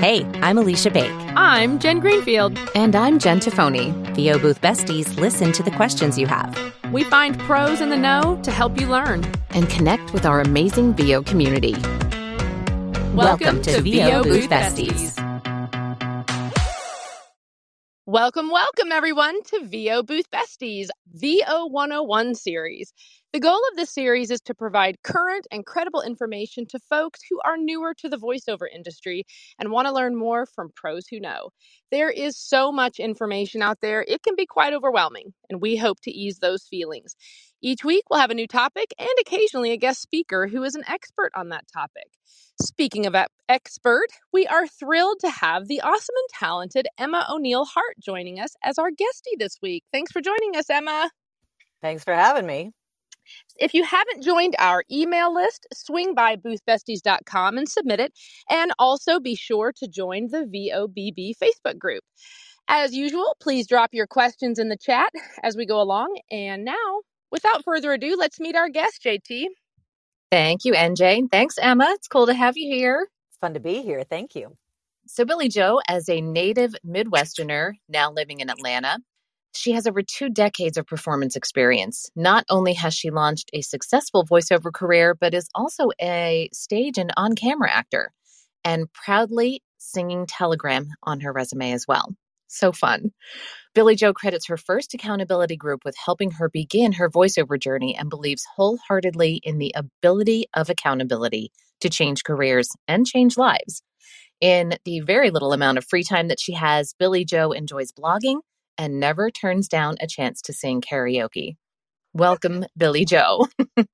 Hey, I'm Alicia Bake. I'm Jen Greenfield. And I'm Jen Tophoney. VO Booth Besties listen to the questions you have. We find pros in the know to help you learn and connect with our amazing VO community. Welcome, Welcome to, to VO, VO Booth Besties. Besties. Welcome, welcome everyone to VO Booth Besties, VO 101 series. The goal of this series is to provide current and credible information to folks who are newer to the voiceover industry and want to learn more from pros who know. There is so much information out there, it can be quite overwhelming, and we hope to ease those feelings. Each week, we'll have a new topic and occasionally a guest speaker who is an expert on that topic. Speaking of expert, we are thrilled to have the awesome and talented Emma O'Neill Hart joining us as our guestie this week. Thanks for joining us, Emma. Thanks for having me. If you haven't joined our email list, swing by boothbesties.com and submit it. And also be sure to join the VOBB Facebook group. As usual, please drop your questions in the chat as we go along. And now, without further ado, let's meet our guest, JT. Thank you, NJ. Thanks, Emma. It's cool to have you here. It's fun to be here. Thank you. So, Billie Jo, as a native Midwesterner now living in Atlanta, she has over two decades of performance experience. Not only has she launched a successful voiceover career, but is also a stage and on camera actor and proudly singing Telegram on her resume as well. So fun. Billie Jo credits her first accountability group with helping her begin her voiceover journey and believes wholeheartedly in the ability of accountability to change careers and change lives. In the very little amount of free time that she has, Billie Jo enjoys blogging and never turns down a chance to sing karaoke. Welcome, Billie Jo.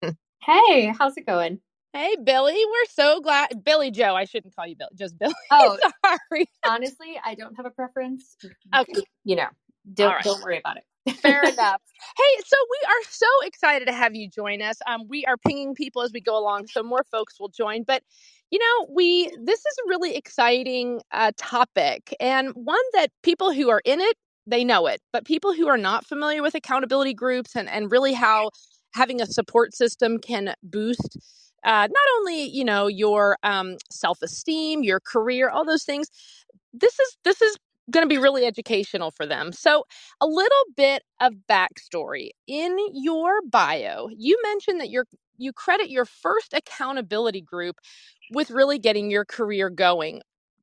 hey, how's it going? Hey, Billy, we're so glad. Billie Jo, I shouldn't call you Billie, just Billy. Oh, sorry. Honestly, I don't have a preference. Okay. You know, don't, right. don't worry about it. Fair enough. Hey, so we are so excited to have you join us. Um, we are pinging people as we go along, so more folks will join. But you know, we this is a really exciting uh, topic and one that people who are in it they know it. But people who are not familiar with accountability groups and, and really how having a support system can boost uh, not only you know your um, self-esteem your career all those things this is this is going to be really educational for them. So a little bit of backstory. In your bio you mentioned that you're you credit your first accountability group with really getting your career going.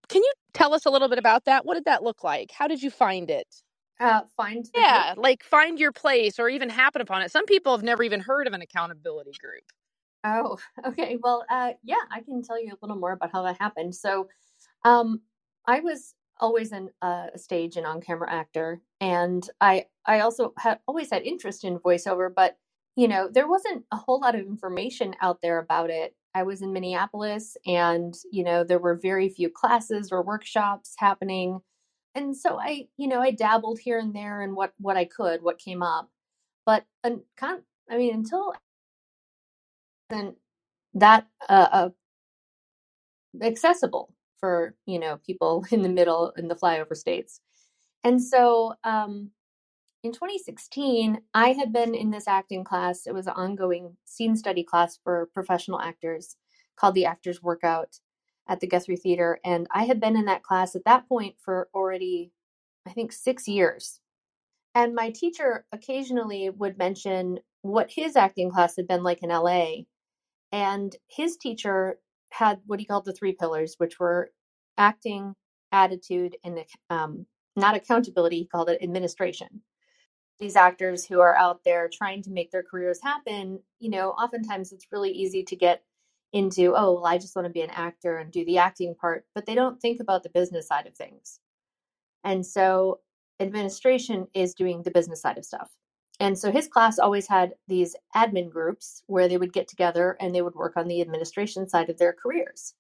Can you tell us a little bit about that? What did that look like? How did you find it uh, find yeah, group? like find your place or even happen upon it. Some people have never even heard of an accountability group. Oh, okay. Well, uh, yeah, I can tell you a little more about how that happened. So, um, I was always an, uh, a stage and on-camera actor, and I I also had always had interest in voiceover, but you know there wasn't a whole lot of information out there about it. I was in Minneapolis, and you know there were very few classes or workshops happening and so I, you know, I dabbled here and there and what what I could, what came up, but and I mean, until then, that uh, uh, accessible for you know people in the middle in the flyover states, and so um, in 2016, I had been in this acting class. It was an ongoing scene study class for professional actors called the Actors Workout at the Guthrie Theater. And I had been in that class at that point for already, I think, six years. And my teacher occasionally would mention what his acting class had been like in LA. And his teacher had what he called the three pillars, which were acting, attitude, and um, not accountability, he called it administration. These actors who are out there trying to make their careers happen, you know, oftentimes it's really easy to get into, oh, well, I just want to be an actor and do the acting part, but they don't think about the business side of things. And so administration is doing the business side of stuff. And so his class always had these admin groups where they would get together and they would work on the administration side of their careers.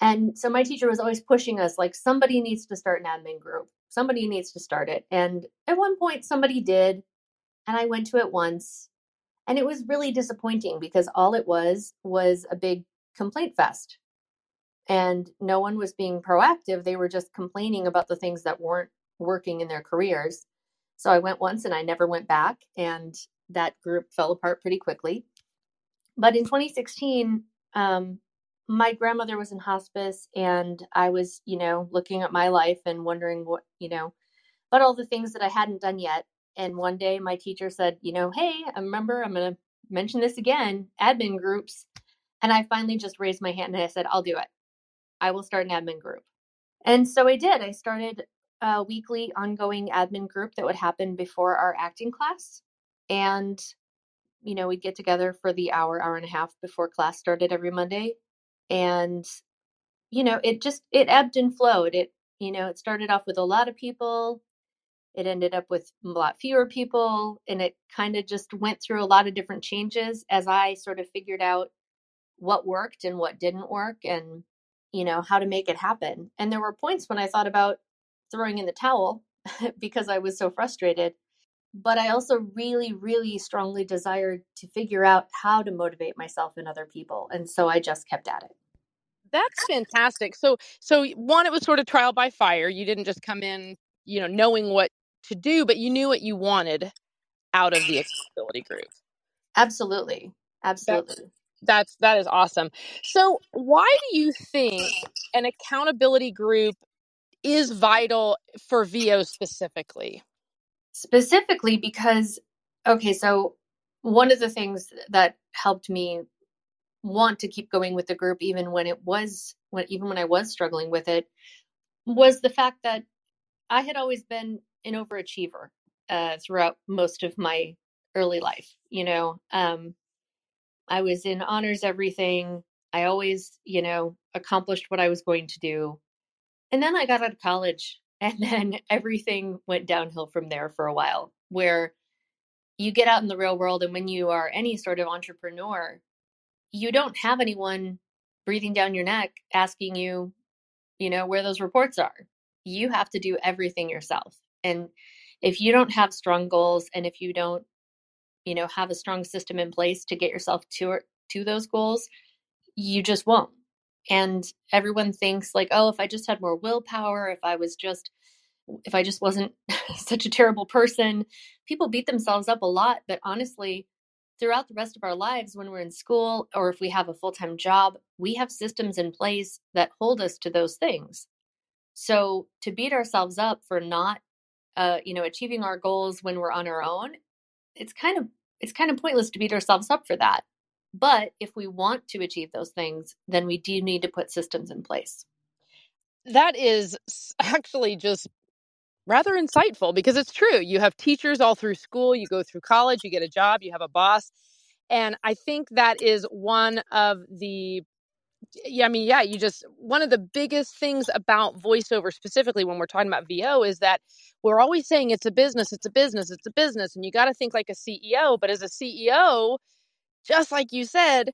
And so my teacher was always pushing us like somebody needs to start an admin group. Somebody needs to start it. And at one point somebody did and I went to it once and it was really disappointing because all it was was a big complaint fest. And no one was being proactive. They were just complaining about the things that weren't working in their careers. So I went once and I never went back. And that group fell apart pretty quickly. But in 2016, um, my grandmother was in hospice and I was, you know, looking at my life and wondering what, you know, but all the things that I hadn't done yet. And one day my teacher said, you know, hey, I remember I'm going to mention this again, admin groups. And I finally just raised my hand and I said, I'll do it. I will start an admin group. And so I did. I started a weekly ongoing admin group that would happen before our acting class. And, you know, we'd get together for the hour, hour and a half before class started every Monday. And, you know, it just, it ebbed and flowed. It, you know, it started off with a lot of people. It ended up with a lot fewer people. And it kind of just went through a lot of different changes as I sort of figured out what worked and what didn't work. And, you know, how to make it happen. And there were points when I thought about throwing in the towel because I was so frustrated. But I also really, really strongly desired to figure out how to motivate myself and other people. And so I just kept at it. That's fantastic. So, so one, it was sort of trial by fire. You didn't just come in, you know, knowing what to do, but you knew what you wanted out of the accountability group. Absolutely. Absolutely. That's, that's that is awesome. So, why do you think an accountability group is vital for VO specifically? Specifically because okay, so one of the things that helped me want to keep going with the group even when it was when even when I was struggling with it was the fact that I had always been an overachiever uh, throughout most of my early life. You know, um, I was in honors everything. I always, you know, accomplished what I was going to do. And then I got out of college and then everything went downhill from there for a while where you get out in the real world and when you are any sort of entrepreneur, you don't have anyone breathing down your neck asking you, you know, where those reports are. You have to do everything yourself. And if you don't have strong goals and if you don't you know have a strong system in place to get yourself to to those goals you just won't. And everyone thinks like oh if i just had more willpower if i was just if i just wasn't such a terrible person people beat themselves up a lot but honestly throughout the rest of our lives when we're in school or if we have a full-time job we have systems in place that hold us to those things. So to beat ourselves up for not uh, you know achieving our goals when we're on our own it's kind of it's kind of pointless to beat ourselves up for that. But if we want to achieve those things, then we do need to put systems in place. That is actually just rather insightful because it's true. You have teachers all through school, you go through college, you get a job, you have a boss. And I think that is one of the yeah, I mean, yeah, you just one of the biggest things about voiceover specifically when we're talking about VO is that we're always saying it's a business, it's a business, it's a business, and you got to think like a CEO. But as a CEO, just like you said,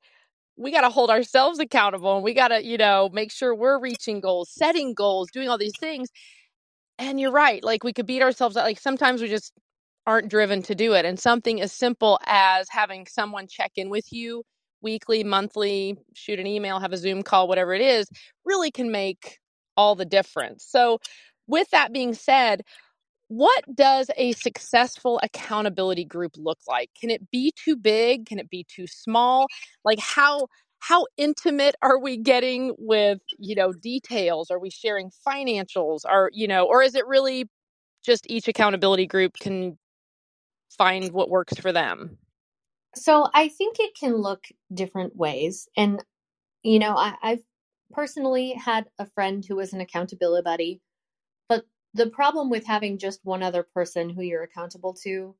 we got to hold ourselves accountable and we got to, you know, make sure we're reaching goals, setting goals, doing all these things. And you're right. Like we could beat ourselves up. Like sometimes we just aren't driven to do it. And something as simple as having someone check in with you weekly, monthly, shoot an email, have a Zoom call, whatever it is, really can make all the difference. So, with that being said, what does a successful accountability group look like? Can it be too big? Can it be too small? Like how how intimate are we getting with, you know, details? Are we sharing financials? Are, you know, or is it really just each accountability group can find what works for them? So I think it can look different ways. And, you know, I, I've personally had a friend who was an accountability buddy. But the problem with having just one other person who you're accountable to,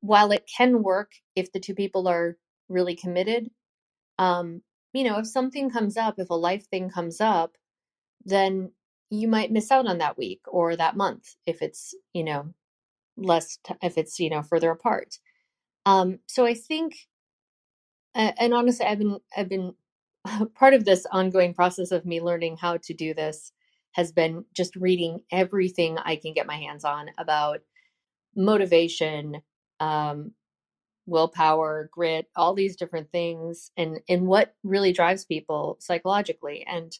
while it can work if the two people are really committed, um, you know, if something comes up, if a life thing comes up, then you might miss out on that week or that month if it's, you know, less, t- if it's, you know, further apart. Um, so I think, uh, and honestly, I've been I've been part of this ongoing process of me learning how to do this has been just reading everything I can get my hands on about motivation, um, willpower, grit, all these different things, and and what really drives people psychologically. And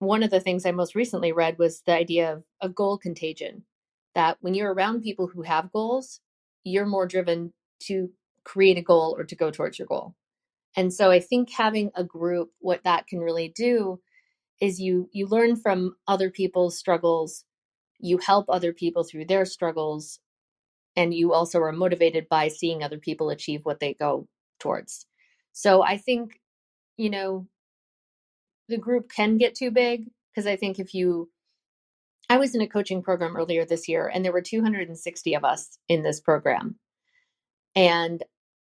one of the things I most recently read was the idea of, of goal contagion. That when you're around people who have goals, you're more driven to create a goal or to go towards your goal. And so I think having a group, what that can really do is you you learn from other people's struggles, you help other people through their struggles, and you also are motivated by seeing other people achieve what they go towards. So I think, you know, the group can get too big because I think if you I was in a coaching program earlier this year and there were 260 of us in this program. And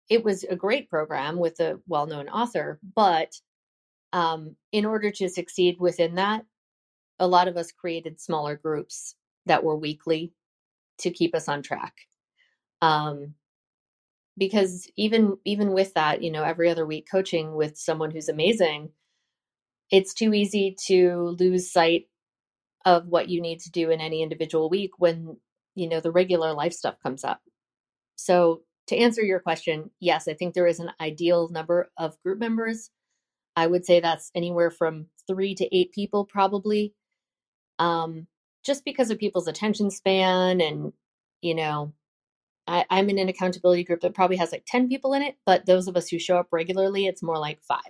it was a great program with a well-known author, but um, in order to succeed within that, a lot of us created smaller groups that were weekly to keep us on track. Um, because even even with that, you know, every other week coaching with someone who's amazing, it's too easy to lose sight of what you need to do in any individual week when you know the regular life stuff comes up. So to answer your question, yes, I think there is an ideal number of group members. I would say that's anywhere from three to eight people, probably. Um, just because of people's attention span and you know I, i'm in an accountability group that probably has like 10 people in it but those of us who show up regularly it's more like five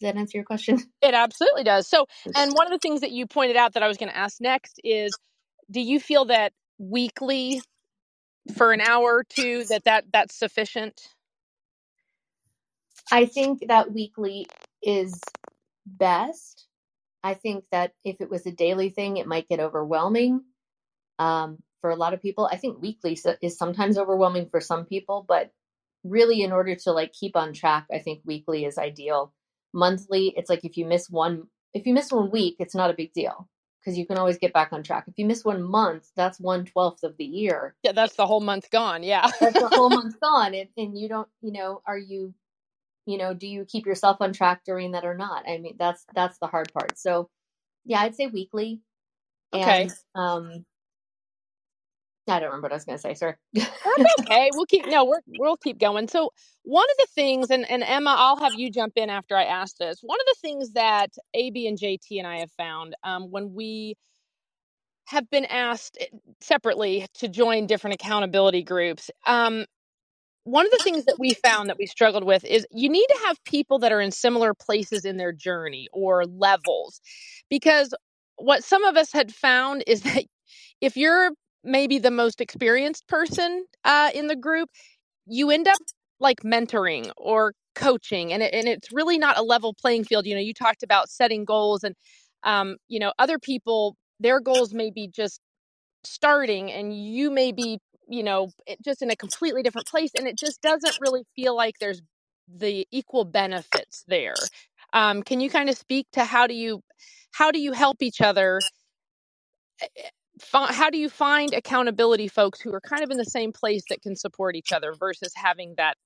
does that answer your question It absolutely does. So, and one of the things that you pointed out that I was going to ask next is do you feel that weekly for an hour or two that, that that's sufficient? i think that weekly is best. I think that if it was a daily thing it might get overwhelming um, for a lot of people. I think weekly is sometimes overwhelming for some people but really in order to like keep on track i think weekly is ideal. Monthly it's like if you miss one if you miss one week it's not a big deal because you can always get back on track if you miss one month that's one twelfth of the year Yeah, that's the whole month gone. Yeah. that's the whole month gone and, and you don't you know are you you know do you keep yourself on track during that or not i mean that's that's the hard part so yeah i'd say weekly Okay. and um i don't remember what i was going to say sorry okay. We'll keep no, we're we'll keep going. So one of the things, and, and Emma, I'll have you jump in after I ask this. One of the things that AB and JT and I have found um, when we have been asked eh, separately to join different accountability groups, um, one of the things that we found that we struggled with is you need to have people that are in similar places in their journey or levels. Because what some of us had found is that if you're maybe the most experienced person uh, in the group, you end up like mentoring or coaching, and it, and it's really not a level playing field. You know, you talked about setting goals, and um, you know, other people their goals may be just starting, and you may be, you know, just in a completely different place, and it just doesn't really feel like there's the equal benefits there. Um, can you kind of speak to how do you how do you help each other fi- how do you find accountability folks who are kind of in the same place that can support each other versus having that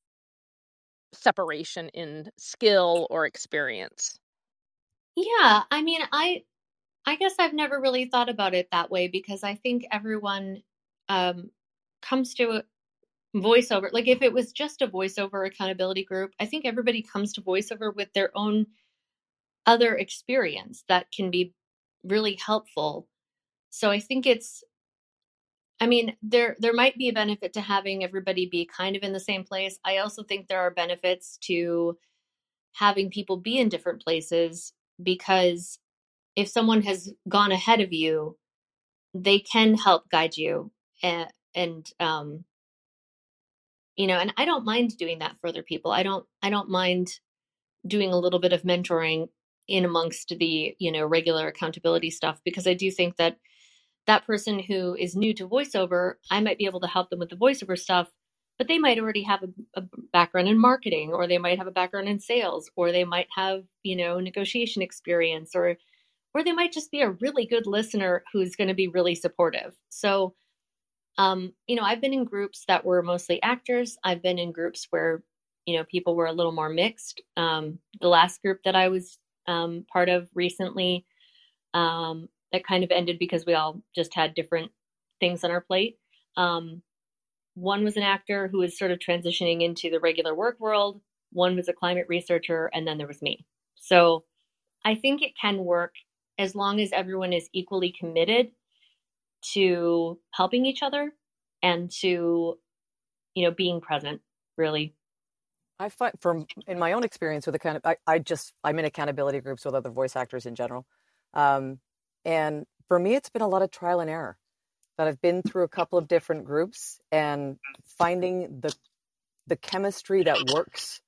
separation in skill or experience? Yeah i mean i i guess i've never really thought about it that way because i think everyone um comes to voiceover like if it was just a voiceover accountability group i think everybody comes to voiceover with their own other experience that can be really helpful so i think it's i mean there there might be a benefit to having everybody be kind of in the same place. I also think there are benefits to having people be in different places because if someone has gone ahead of you they can help guide you and and um you know and i don't mind doing that for other people. I don't i don't mind doing a little bit of mentoring in amongst the you know regular accountability stuff because i do think that that person who is new to voiceover i might be able to help them with the voiceover stuff but they might already have a, a background in marketing or they might have a background in sales or they might have you know negotiation experience or or they might just be a really good listener who's going to be really supportive. So um, you know i've been in groups that were mostly actors. I've been in groups where you know people were a little more mixed. Um, the last group that i was um, part of recently um, that kind of ended because we all just had different things on our plate. Um, one was an actor who was sort of transitioning into the regular work world. One was a climate researcher and then there was me. So i think it can work as long as everyone is equally committed to helping each other and to you know being present really. I find from in my own experience with the kind of I, I just I'm in accountability groups with other voice actors in general, um, and for me it's been a lot of trial and error. That I've been through a couple of different groups and finding the the chemistry that works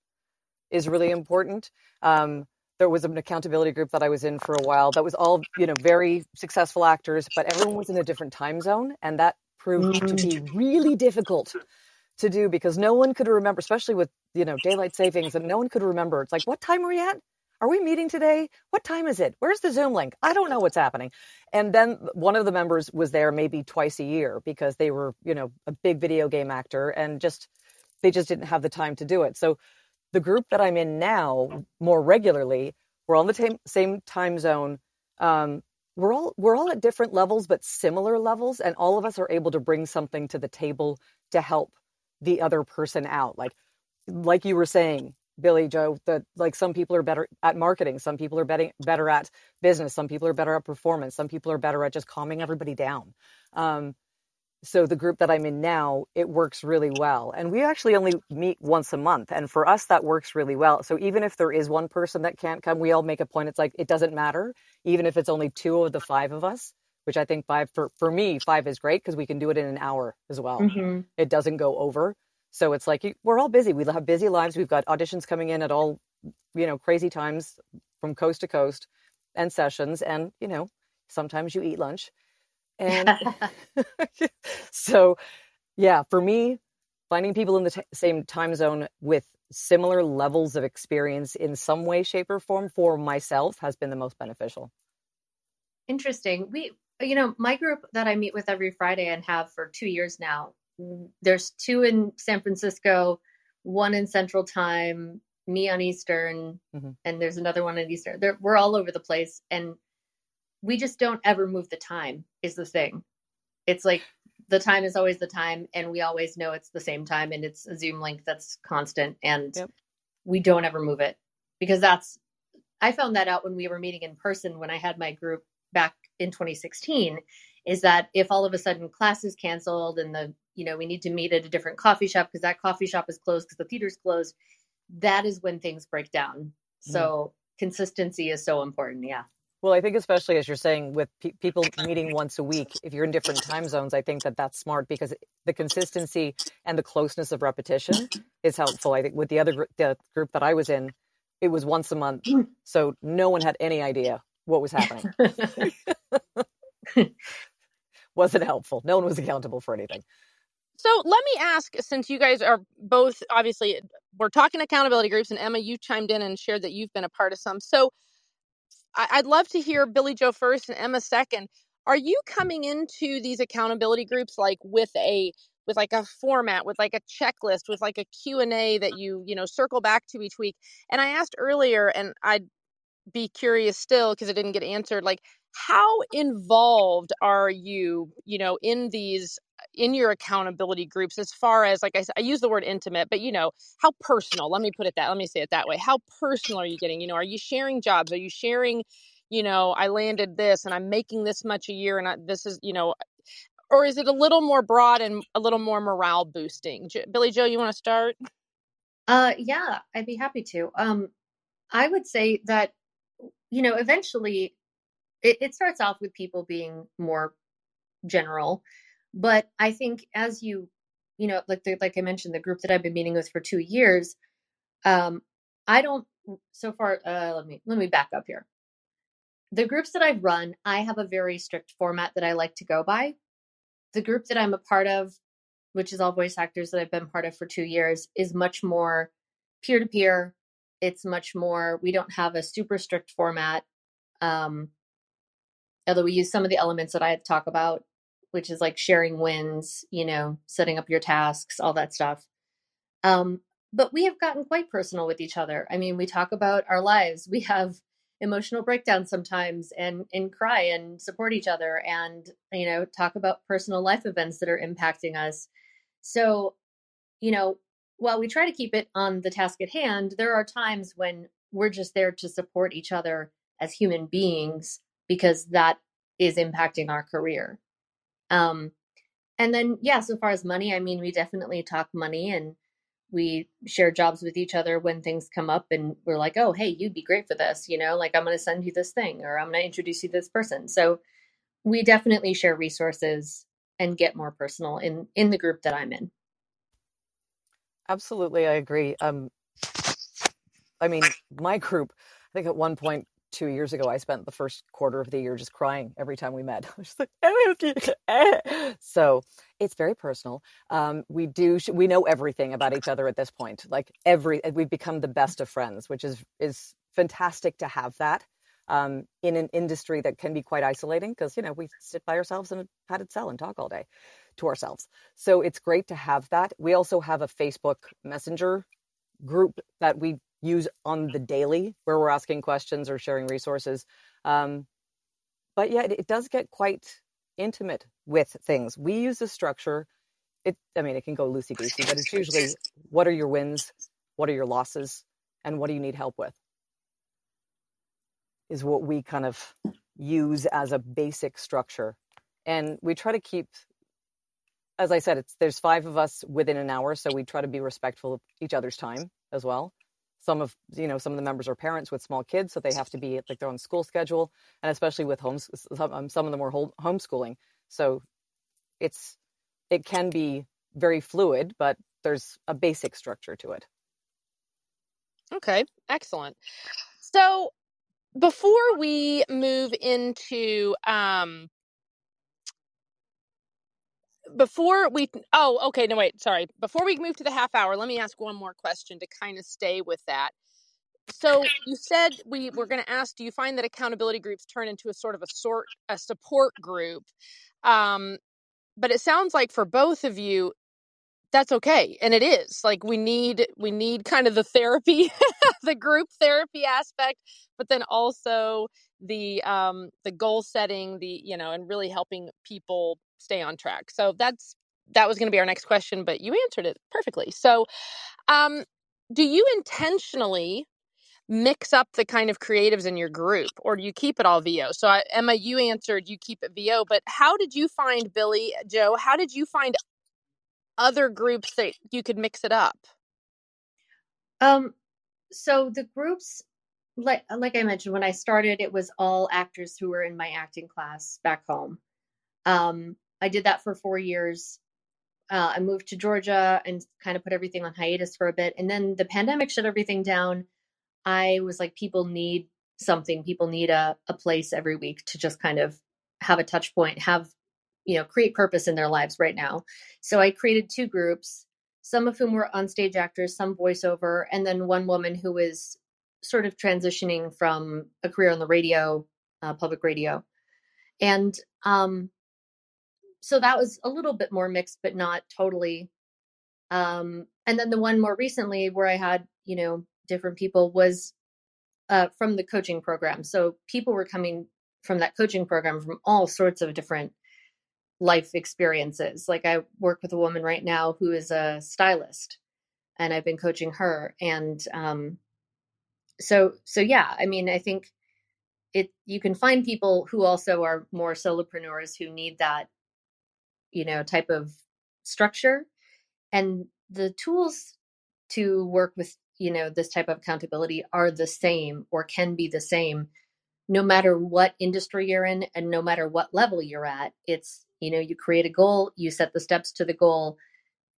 is really important. Um, there was an accountability group that I was in for a while that was all you know very successful actors, but everyone was in a different time zone, and that proved to be mm. really difficult to do because no one could remember, especially with you know daylight savings, and no one could remember. It's like, what time are we at? Are we meeting today? What time is it? Where's the Zoom link? I don't know what's happening. And then one of the members was there maybe twice a year because they were, you know, a big video game actor and just they just didn't have the time to do it. So the group that I'm in now more regularly, we're on the same same time zone. Um, we're all we're all at different levels but similar levels and all of us are able to bring something to the table to help the other person out like like you were saying Billie Jo that like some people are better at marketing some people are better better at business some people are better at performance some people are better at just calming everybody down um, so the group that I'm in now, it works really well. And we actually only meet once a month. And for us, that works really well. So even if there is one person that can't come, we all make a point. It's like, it doesn't matter, even if it's only two of the five of us, which I think five, for, for me, five is great because we can do it in an hour as well. Mm-hmm. It doesn't go over. So it's like, we're all busy. We have busy lives. We've got auditions coming in at all, you know, crazy times from coast to coast and sessions. And, you know, sometimes you eat lunch and so, yeah, for me, finding people in the t- same time zone with similar levels of experience in some way, shape, or form for myself has been the most beneficial. Interesting. We, you know, my group that I meet with every Friday and have for two years now, there's two in San Francisco, one in Central Time, me on Eastern, mm-hmm. and there's another one in Eastern. They're, we're all over the place. And we just don't ever move the time is the thing it's like the time is always the time and we always know it's the same time and it's a zoom link that's constant and yep. we don't ever move it because that's i found that out when we were meeting in person when i had my group back in 2016 is that if all of a sudden class is canceled and the you know we need to meet at a different coffee shop because that coffee shop is closed because the theater's closed that is when things break down mm. so consistency is so important yeah well, I think especially as you're saying with pe- people meeting once a week, if you're in different time zones, I think that that's smart because the consistency and the closeness of repetition is helpful. I think with the other the group that I was in, it was once a month, so no one had any idea what was happening. Wasn't helpful. No one was accountable for anything. So let me ask, since you guys are both obviously we're talking accountability groups, and Emma, you chimed in and shared that you've been a part of some. So I, would love to hear Billie Jo first and Emma second. Are you coming into these accountability groups like with a with like a format with like a checklist with like a q&a that you you know circle back to each week and i asked earlier and i'd be curious still because it didn't get answered like how involved are you you know in these in your accountability groups as far as like I, said, I use the word intimate but you know how personal let me put it that let me say it that way how personal are you getting? You know are you sharing jobs? Are you sharing you know i landed this and i'm making this much a year and I, this is you know or is it a little more broad and a little more morale boosting? J- billy joe you want to start? Uh yeah i'd be happy to. Um i would say that you know eventually it, it starts off with people being more general but I think as you, you know, like the, like I mentioned, the group that I've been meeting with for two years, um, I don't. So far, uh, let me let me back up here. The groups that I've run, I have a very strict format that I like to go by. The group that I'm a part of, which is all voice actors that I've been part of for two years, is much more peer to peer. It's much more. We don't have a super strict format. Um, although we use some of the elements that I talk about which is like sharing wins, you know, setting up your tasks, all that stuff. Um, but we have gotten quite personal with each other. I mean, we talk about our lives. We have emotional breakdowns sometimes and and cry and support each other and you know talk about personal life events that are impacting us so you know while we try to keep it on the task at hand there are times when we're just there to support each other as human beings because that is impacting our career um, and then, yeah, so far as money, I mean, we definitely talk money and we share jobs with each other when things come up and we're like oh hey you'd be great for this you know like i'm going to send you this thing or i'm going to introduce you to this person. So we definitely share resources and get more personal in in the group that i'm in. Absolutely i agree. Um i mean my group i think at one point two years ago, I spent the first quarter of the year just crying every time we met. Was like, so it's very personal. Um, we do, we know everything about each other at this point. Like every, we've become the best of friends, which is, is fantastic to have that. Um, in an industry that can be quite isolating because you know we sit by ourselves in a padded cell and talk all day to ourselves so it's great to have that we also have a facebook messenger group that we use on the daily where we're asking questions or sharing resources. Um, but yeah, it, it, does get quite intimate with things. We use the structure. It, I mean, it can go loosey goosey, but it's usually what are your wins, what are your losses, and what do you need help with? Is what we kind of use as a basic structure, and we try to keep. As I said, it's there's five of us within an hour, so we try to be respectful of each other's time as well some of you know some of the members are parents with small kids so they have to be like their own school schedule and especially with homes some, um, some of them are homeschooling. So it's it can be very fluid but there's a basic structure to it. Okay excellent. So before we move into um before we oh okay no wait sorry. Before we move to the half hour let me ask one more question to kind of stay with that. So you said we were going to ask do you find that accountability groups turn into a sort of a sort a support group? Um, but it sounds like for both of you that's okay and it is like we need we need kind of the therapy the group therapy aspect but then also the um the goal setting the you know and really helping people stay on track. So that's that was going to be our next question but you answered it perfectly. So um do you intentionally mix up the kind of creatives in your group or do you keep it all vo so I, emma you answered you keep it vo but how did you find Billie Jo how did you find other groups that you could mix it up? Um, so the groups, like like I mentioned, when I started, it was all actors who were in my acting class back home. Um, I did that for four years. Uh, I moved to Georgia and kind of put everything on hiatus for a bit, and then the pandemic shut everything down. I was like, people need something. People need a a place every week to just kind of have a touch point, have you know create purpose in their lives right now. So i created two groups some of whom were on stage actors some voiceover and then one woman who was sort of transitioning from a career on the radio uh, public radio. And um so that was a little bit more mixed but not totally. Um and then the one more recently where i had you know different people was uh, from the coaching program. So people were coming from that coaching program from all sorts of different life experiences. Like I work with a woman right now who is a stylist and I've been coaching her and um so so yeah, I mean I think it you can find people who also are more solopreneurs who need that you know type of structure and the tools to work with you know this type of accountability are the same or can be the same no matter what industry you're in and no matter what level you're at it's you know you create a goal you set the steps to the goal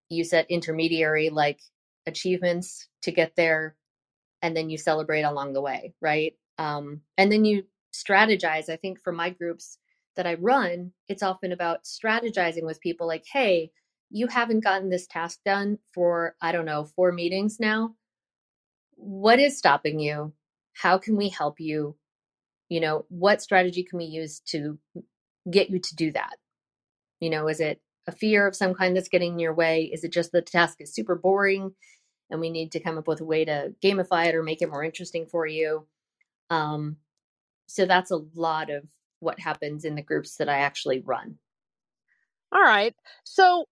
you set intermediary like achievements to get there and then you celebrate along the way right? Um, and then you strategize. I think for my groups that i run it's often about strategizing with people like hey you haven't gotten this task done for i don't know four meetings now. What is stopping you? How can we help you you know what strategy can we use to get you to do that you know, is it a fear of some kind that's getting in your way? Is it just the task is super boring and we need to come up with a way to gamify it or make it more interesting for you? Um, so that's a lot of what happens in the groups that I actually run. All right. So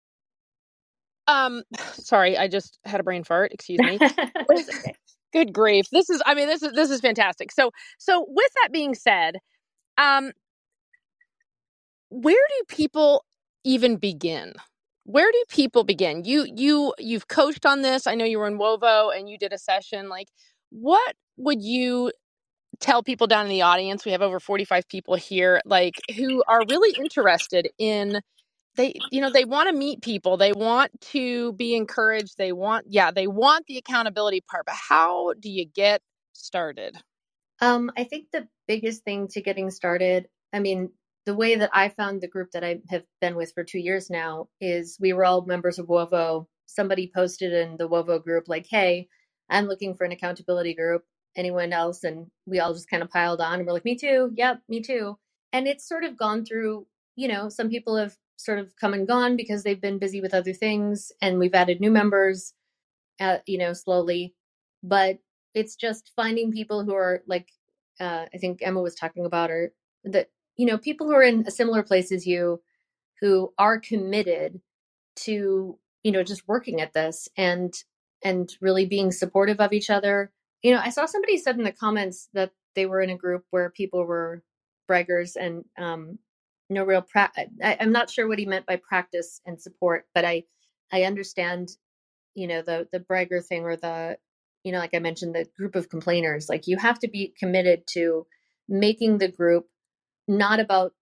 um sorry, I just had a brain fart, excuse me. Good grief. This is I mean this is this is fantastic. So so with that being said, um where do people even begin? where do people begin? You you you've coached on this. I know you were in WOVO and you did a session. Like, what would you tell people down in the audience? We have over 45 people here, like who are really interested in they you know they want to meet people they want to be encouraged they want yeah they want the accountability part but how do you get started um i think the biggest thing to getting started i mean the way that I found the group that I have been with for two years now is we were all members of WOVO. Somebody posted in the WOVO group, like, hey, I'm looking for an accountability group. Anyone else? And we all just kind of piled on and we're like, me too. Yep, me too. And it's sort of gone through, you know, some people have sort of come and gone because they've been busy with other things. And we've added new members, uh, you know, slowly. But it's just finding people who are like, uh, I think Emma was talking about, or that you know, people who are in a similar place as you who are committed to, you know, just working at this and and really being supportive of each other. You know, I saw somebody said in the comments that they were in a group where people were braggers and um no real pra- I, I'm not sure what he meant by practice and support, but I I understand, you know, the the bragger thing or the you know, like I mentioned, the group of complainers. Like you have to be committed to making the group not about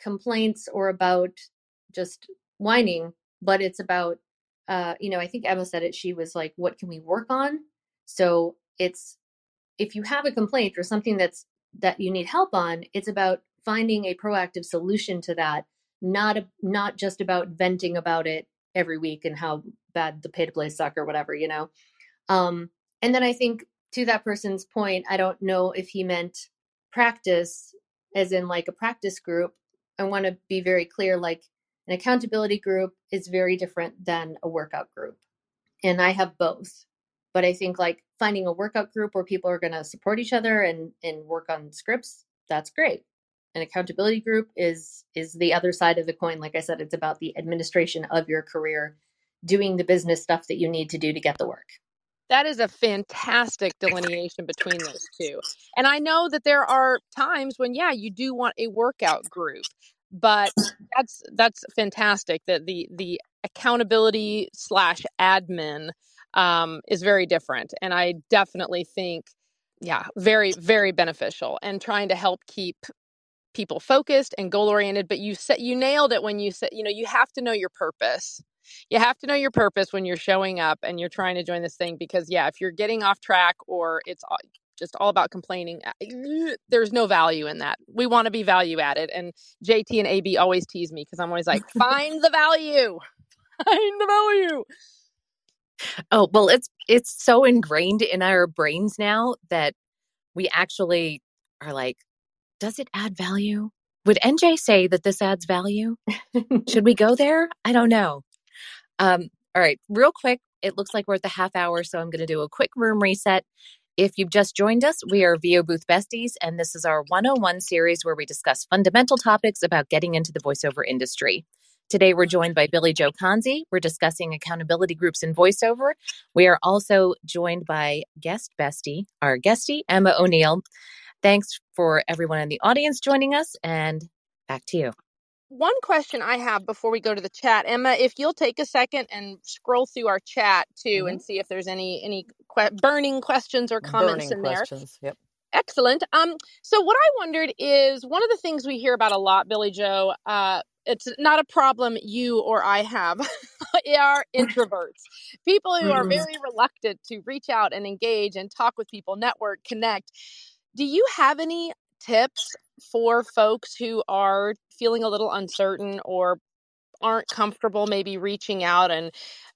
complaints or about just whining, but it's about, uh, you know, I think Emma said it. She was like, what can we work on? So it's, if you have a complaint or something that's, that you need help on, it's about finding a proactive solution to that, not, a, not just about venting about it every week and how bad the pay to play suck or whatever, you know? Um, and then I think to that person's point, I don't know if he meant practice as in like a practice group, I want to be very clear like an accountability group is very different than a workout group. And I have both. But I think like finding a workout group where people are going to support each other and and work on scripts, that's great. An accountability group is is the other side of the coin. Like I said, it's about the administration of your career, doing the business stuff that you need to do to get the work. That is a fantastic delineation between those two. And I know that there are times when yeah, you do want a workout group, but that's that's fantastic that the the accountability slash admin um, is very different. And I definitely think yeah, very very beneficial and trying to help keep people focused and goal oriented but you said you nailed it when you said you know you have to know your purpose. You have to know your purpose when you're showing up and you're trying to join this thing because yeah if you're getting off track or it's just all about complaining uh, there's no value in that. We want to be value added and jt and ab always tease me because i'm always like find the value. Find the value. Oh well it's it's so ingrained in our brains now that we actually are like does it add value would nj say that this adds value should we go there i don't know um, all right, real quick. It looks like we're at the half hour, so I'm going to do a quick room reset. If you've just joined us, we are VO Booth Besties, and this is our 101 series where we discuss fundamental topics about getting into the voiceover industry. Today, we're joined by Billie Jo Konze. We're discussing accountability groups in voiceover. We are also joined by guest bestie, our guestie, Emma O'Neill. Thanks for everyone in the audience joining us, and back to you one question I have before we go to the chat, Emma, if you'll take a second and scroll through our chat too mm-hmm. and see if there's any any que- burning questions or comments burning in questions. there. Yep. Excellent. Um, so what I wondered is one of the things we hear about a lot, Billie Jo. Uh, it's not a problem you or I have. We are introverts, people who mm-hmm. are very reluctant to reach out and engage and talk with people, network, connect. Do you have any tips for folks who are feeling a little uncertain or aren't comfortable maybe reaching out and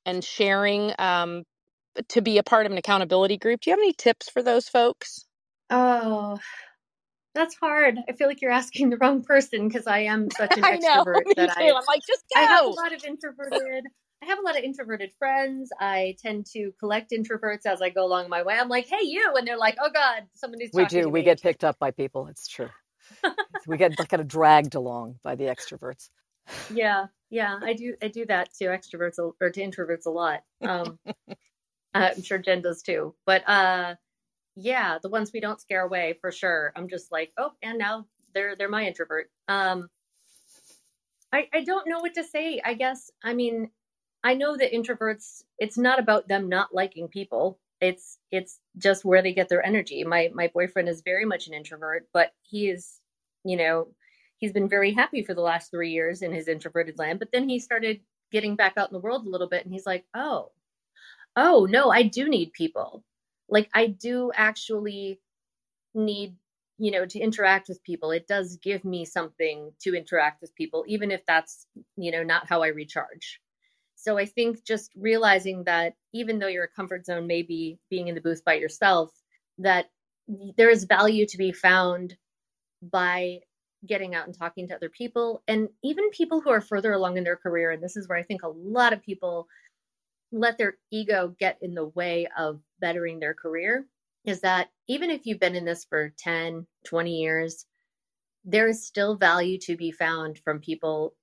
and sharing um, to be a part of an accountability group? Do you have any tips for those folks? Oh that's hard. I feel like you're asking the wrong person because i am such an extrovert that I, am like just go. i have a lot of introverted I have a lot of introverted friends. I tend to collect introverts as I go along my way. I'm like, "Hey, you," and they're like, "Oh God, somebody's." We do. we get picked up by people. It's true. we get kind of dragged along by the extroverts. Yeah, yeah, I do. I do that to extroverts or to introverts a lot. Um, I'm sure Jen does too. But uh, yeah, the ones we don't scare away for sure. I'm just like, oh, and now they're they're my introvert. Um, I I don't know what to say. I guess I mean I know that introverts, it's not about them not liking people. It's it's just where they get their energy. My my boyfriend is very much an introvert, but he is, you know, he's been very happy for the last 3 years in his introverted land, but then he started getting back out in the world a little bit and he's like, "Oh. Oh, no, I do need people. Like I do actually need you know to interact with people it does give me something to interact with people even if that's you know not how i recharge so I think just realizing that even though your comfort zone may be being in the booth by yourself, that there is value to be found by getting out and talking to other people and even people who are further along in their career. And this is where I think a lot of people let their ego get in the way of bettering their career is that even if you've been in this for 10, 20 years, there is still value to be found from people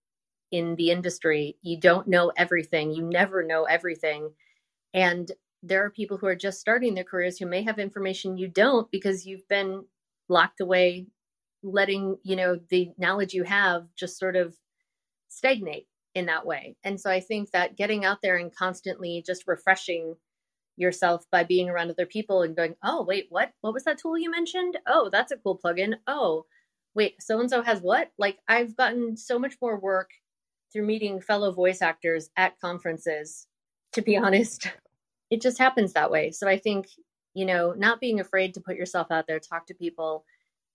in the industry. You don't know everything, you never know everything. And there are people who are just starting their careers who may have information you don't because you've been locked away letting you know the knowledge you have just sort of stagnate in that way. And so i think that getting out there and constantly just refreshing yourself by being around other people and going oh wait what? What was that tool you mentioned? Oh that's a cool plugin. Oh wait so and so has what? Like i've gotten so much more work through meeting fellow voice actors at conferences. To be honest, it just happens that way. So I think, you know, not being afraid to put yourself out there, talk to people,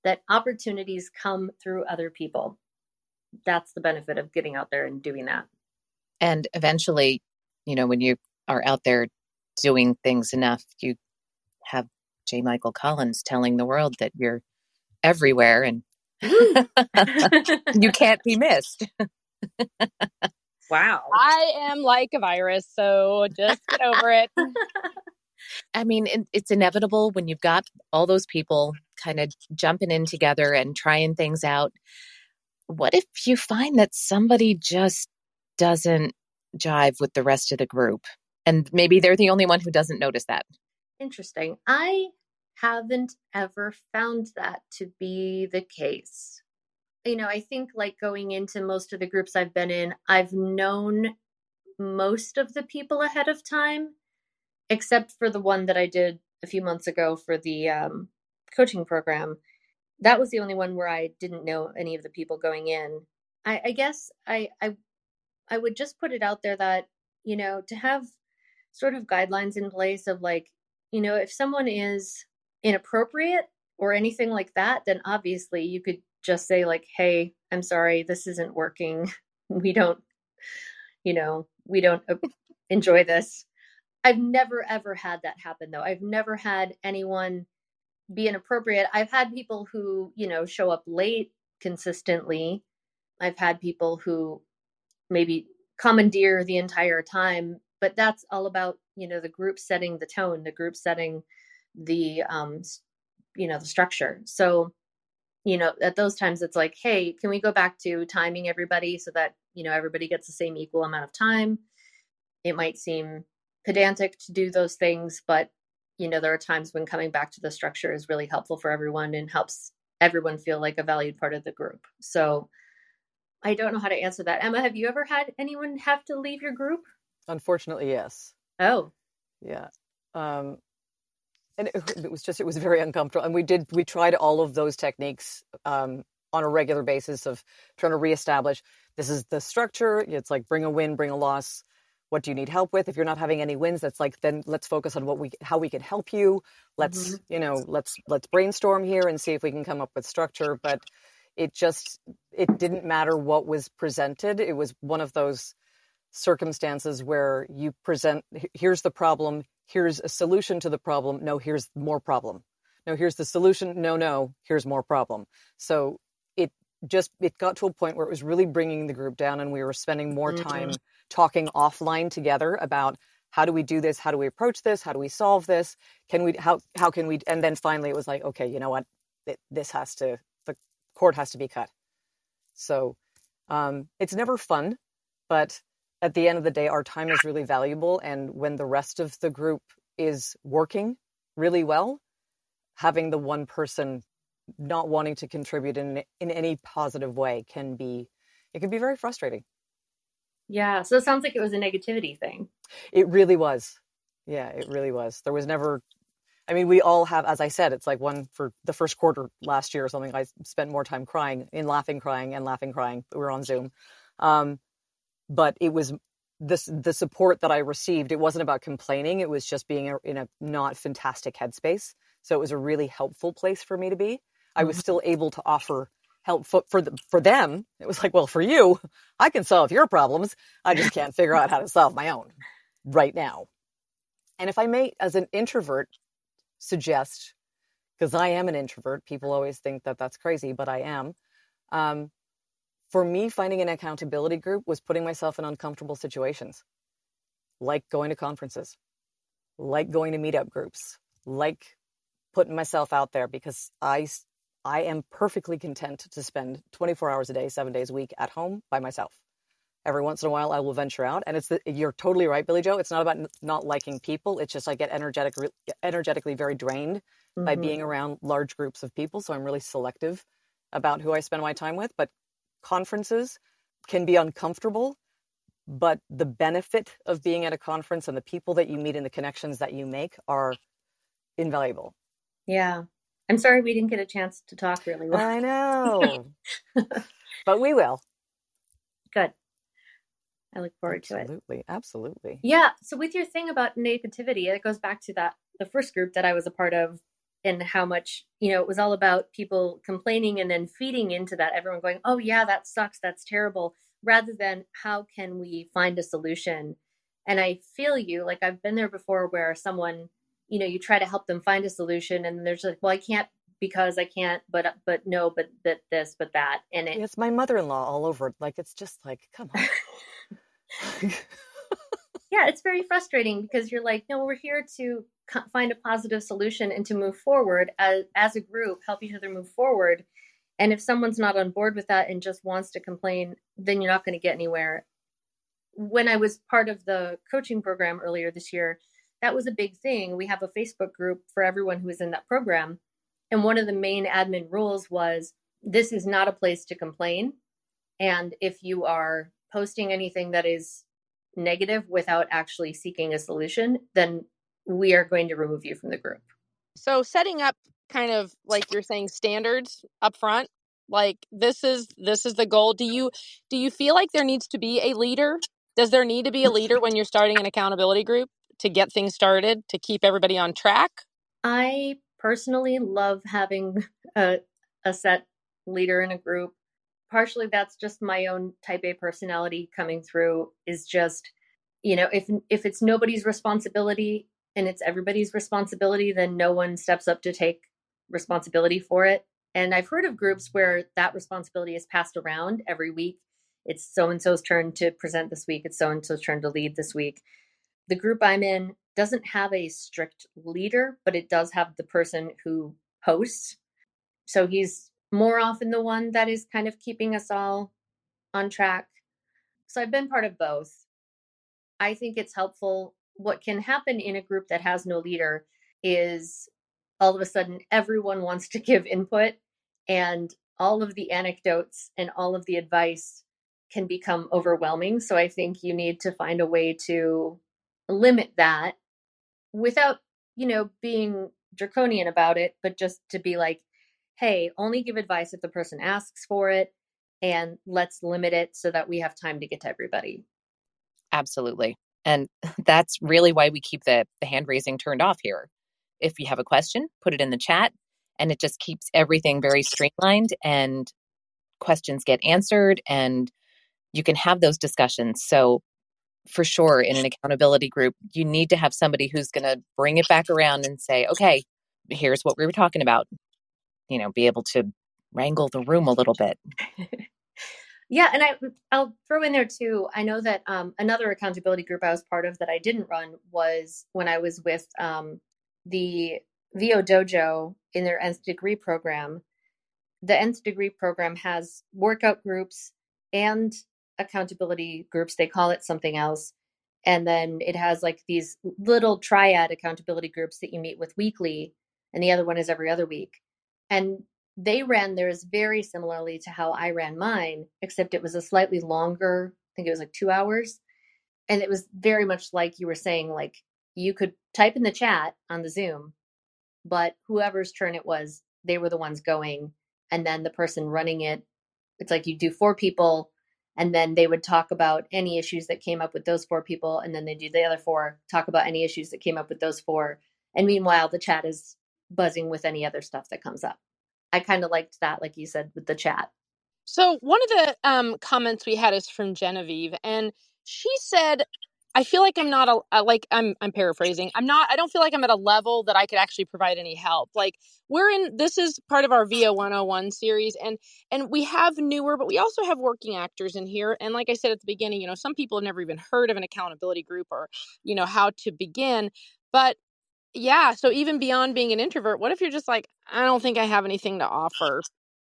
that opportunities come through other people. That's the benefit of getting out there and doing that. And eventually, you know, when you are out there doing things enough, you have J. Michael Collins telling the world that you're everywhere and you can't be missed. wow. I am like a virus, so just get over it. I mean, it's inevitable when you've got all those people kind of jumping in together and trying things out. What if you find that somebody just doesn't jive with the rest of the group? And maybe they're the only one who doesn't notice that. Interesting. I haven't ever found that to be the case you know, I think like going into most of the groups I've been in, I've known most of the people ahead of time, except for the one that I did a few months ago for the um, coaching program. That was the only one where I didn't know any of the people going in. I, I guess I, I I would just put it out there that you know to have sort of guidelines in place of like you know if someone is inappropriate or anything like that, then obviously you could just say like hey i'm sorry this isn't working. We don't you know we don't enjoy this. I've never ever had that happen though. I've never had anyone be inappropriate. I've had people who you know show up late consistently. I've had people who maybe commandeer the entire time but that's all about you know the group setting the tone the group setting the um you know the structure. So you know at those times it's like hey can we go back to timing everybody so that you know everybody gets the same equal amount of time? It might seem pedantic to do those things but you know there are times when coming back to the structure is really helpful for everyone and helps everyone feel like a valued part of the group. So i don't know how to answer that. Emma have you ever had anyone have to leave your group? Unfortunately yes. Oh. Yeah. Um and it, it, was just it was very uncomfortable. And we did we tried all of those techniques um, on a regular basis of trying to reestablish this is the structure. It's like bring a win bring a loss. What do you need help with? If you're not having any wins that's like then let's focus on what we how we can help you. Let's mm-hmm. you know let's let's brainstorm here and see if we can come up with structure. But it just it didn't matter what was presented. It was one of those circumstances where you present here's the problem here's a solution to the problem. No, here's more problem. No, here's the solution. No, no, here's more problem. So it just it got to a point where it was really bringing the group down, and we were spending more mm-hmm. time talking offline together about how do we do this? How do we approach this? How do we solve this? Can we how how can we? And then finally, it was like, okay, you know what? It, this has to the cord has to be cut. So um, it's never fun, but at the end of the day, our time is really valuable. And when the rest of the group is working really well, having the one person not wanting to contribute in in any positive way can be it can be very frustrating. Yeah. So it sounds like it was a negativity thing. It really was. Yeah, it really was. There was never I mean, we all have, as I said, it's like one for the first quarter last year or something. I spent more time crying, in laughing, crying, and laughing, crying. We were on Zoom, um, but it was this the support that I received. It wasn't about complaining. It was just being in a not fantastic headspace. So it was a really helpful place for me to be. I was mm-hmm. still able to offer help for for, the, for them. It was like, well, for you, I can solve your problems. I just can't figure out how to solve my own right now. And if I may, as an introvert, suggest, because I am an introvert, people always think that that's crazy, but I am. Um, for me, finding an accountability group was putting myself in uncomfortable situations, like going to conferences, like going to meetup groups, like putting myself out there because I I am perfectly content to spend 24 hours a day, seven days a week at home by myself. Every once in a while, I will venture out, and it's the, you're totally right, Billie Jo. It's not about n- not liking people. It's just I get energetic, energetically very drained mm-hmm. by being around large groups of people. So I'm really selective about who I spend my time with. But conferences can be uncomfortable, but the benefit of being at a conference and the people that you meet and the connections that you make are invaluable. Yeah. I'm sorry we didn't get a chance to talk really well. I know. but we will. Good. I look forward absolutely, to it. Absolutely. Absolutely. Yeah. So with your thing about negativity, it goes back to that the first group that I was a part of and how much, you know, it was all about people complaining and then feeding into that, everyone going, Oh yeah, that sucks, that's terrible, rather than how can we find a solution? And I feel you, like I've been there before where someone, you know, you try to help them find a solution and there's like, well, I can't because I can't, but but no, but that this, but that, and it, it's my mother-in-law all over. Like it's just like, come on. yeah, it's very frustrating because you're like, no, we're here to find a positive solution and to move forward as, as a group, help each other move forward. And if someone's not on board with that and just wants to complain, then you're not going to get anywhere. When I was part of the coaching program earlier this year, that was a big thing. We have a Facebook group for everyone who is in that program. And one of the main admin rules was this is not a place to complain. And if you are posting anything that is negative without actually seeking a solution, then we are going to remove you from the group. So setting up kind of like you're saying standards up front, like this is this is the goal. Do you do you feel like there needs to be a leader? Does there need to be a leader when you're starting an accountability group to get things started to keep everybody on track? I personally love having a, a set leader in a group partially that's just my own type A personality coming through is just you know if if it's nobody's responsibility and it's everybody's responsibility then no one steps up to take responsibility for it and i've heard of groups where that responsibility is passed around every week it's so and so's turn to present this week it's so and so's turn to lead this week the group i'm in doesn't have a strict leader but it does have the person who hosts so he's more often the one that is kind of keeping us all on track. So I've been part of both. I think it's helpful. What can happen in a group that has no leader is all of a sudden everyone wants to give input and all of the anecdotes and all of the advice can become overwhelming. So I think you need to find a way to limit that without, you know, being draconian about it, but just to be like, hey, only give advice if the person asks for it and let's limit it so that we have time to get to everybody. Absolutely. And that's really why we keep the, the hand raising turned off here. If you have a question, put it in the chat and it just keeps everything very streamlined and questions get answered and you can have those discussions. So, for sure, in an accountability group, you need to have somebody who's going to bring it back around and say, okay, here's what we were talking about you know, be able to wrangle the room a little bit. yeah, and I I'll throw in there too. I know that um, another accountability group I was part of that I didn't run was when I was with um, the VO Dojo in their nth degree program. The nth degree program has workout groups and accountability groups. They call it something else. And then it has like these little triad accountability groups that you meet with weekly, and the other one is every other week. And they ran theirs very similarly to how I ran mine, except it was a slightly longer I think it was like two hours. And it was very much like you were saying, like you could type in the chat on the Zoom, but whoever's turn it was, they were the ones going. And then the person running it, it's like you do four people, and then they would talk about any issues that came up with those four people. And then they do the other four, talk about any issues that came up with those four. And meanwhile, the chat is buzzing with any other stuff that comes up. I kind of liked that, like you said, with the chat. So one of the um, comments we had is from Genevieve, and she said, "I feel like I'm not a, like I'm I'm paraphrasing. I'm not. I don't feel like I'm at a level that I could actually provide any help. Like we're in this is part of our VO 101 series, and and we have newer, but we also have working actors in here. And like I said at the beginning, you know, some people have never even heard of an accountability group or you know how to begin, but yeah so even beyond being an introvert what if you're just like i don't think i have anything to offer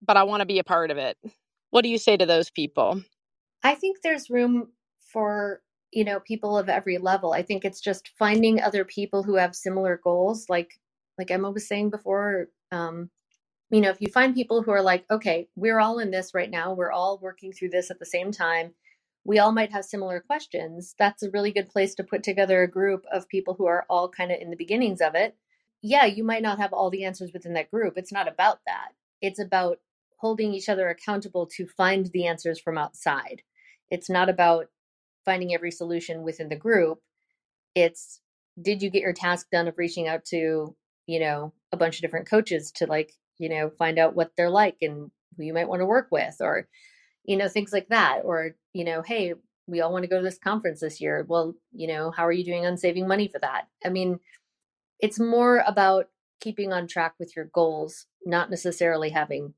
but i want to be a part of it what do you say to those people I think there's room for, you know, people of every level. I think it's just finding other people who have similar goals. Like, like Emma was saying before, um, you know, if you find people who are like, okay, we're all in this right now, we're all working through this at the same time, we all might have similar questions. That's a really good place to put together a group of people who are all kind of in the beginnings of it. Yeah, you might not have all the answers within that group. It's not about that. It's about holding each other accountable to find the answers from outside. It's not about finding every solution within the group. It's did you get your task done of reaching out to, you know, a bunch of different coaches to like, you know, find out what they're like and who you might want to work with or, you know, things like that. Or, you know, hey, we all want to go to this conference this year. Well, you know, how are you doing on saving money for that? I mean, it's more about keeping on track with your goals, not necessarily having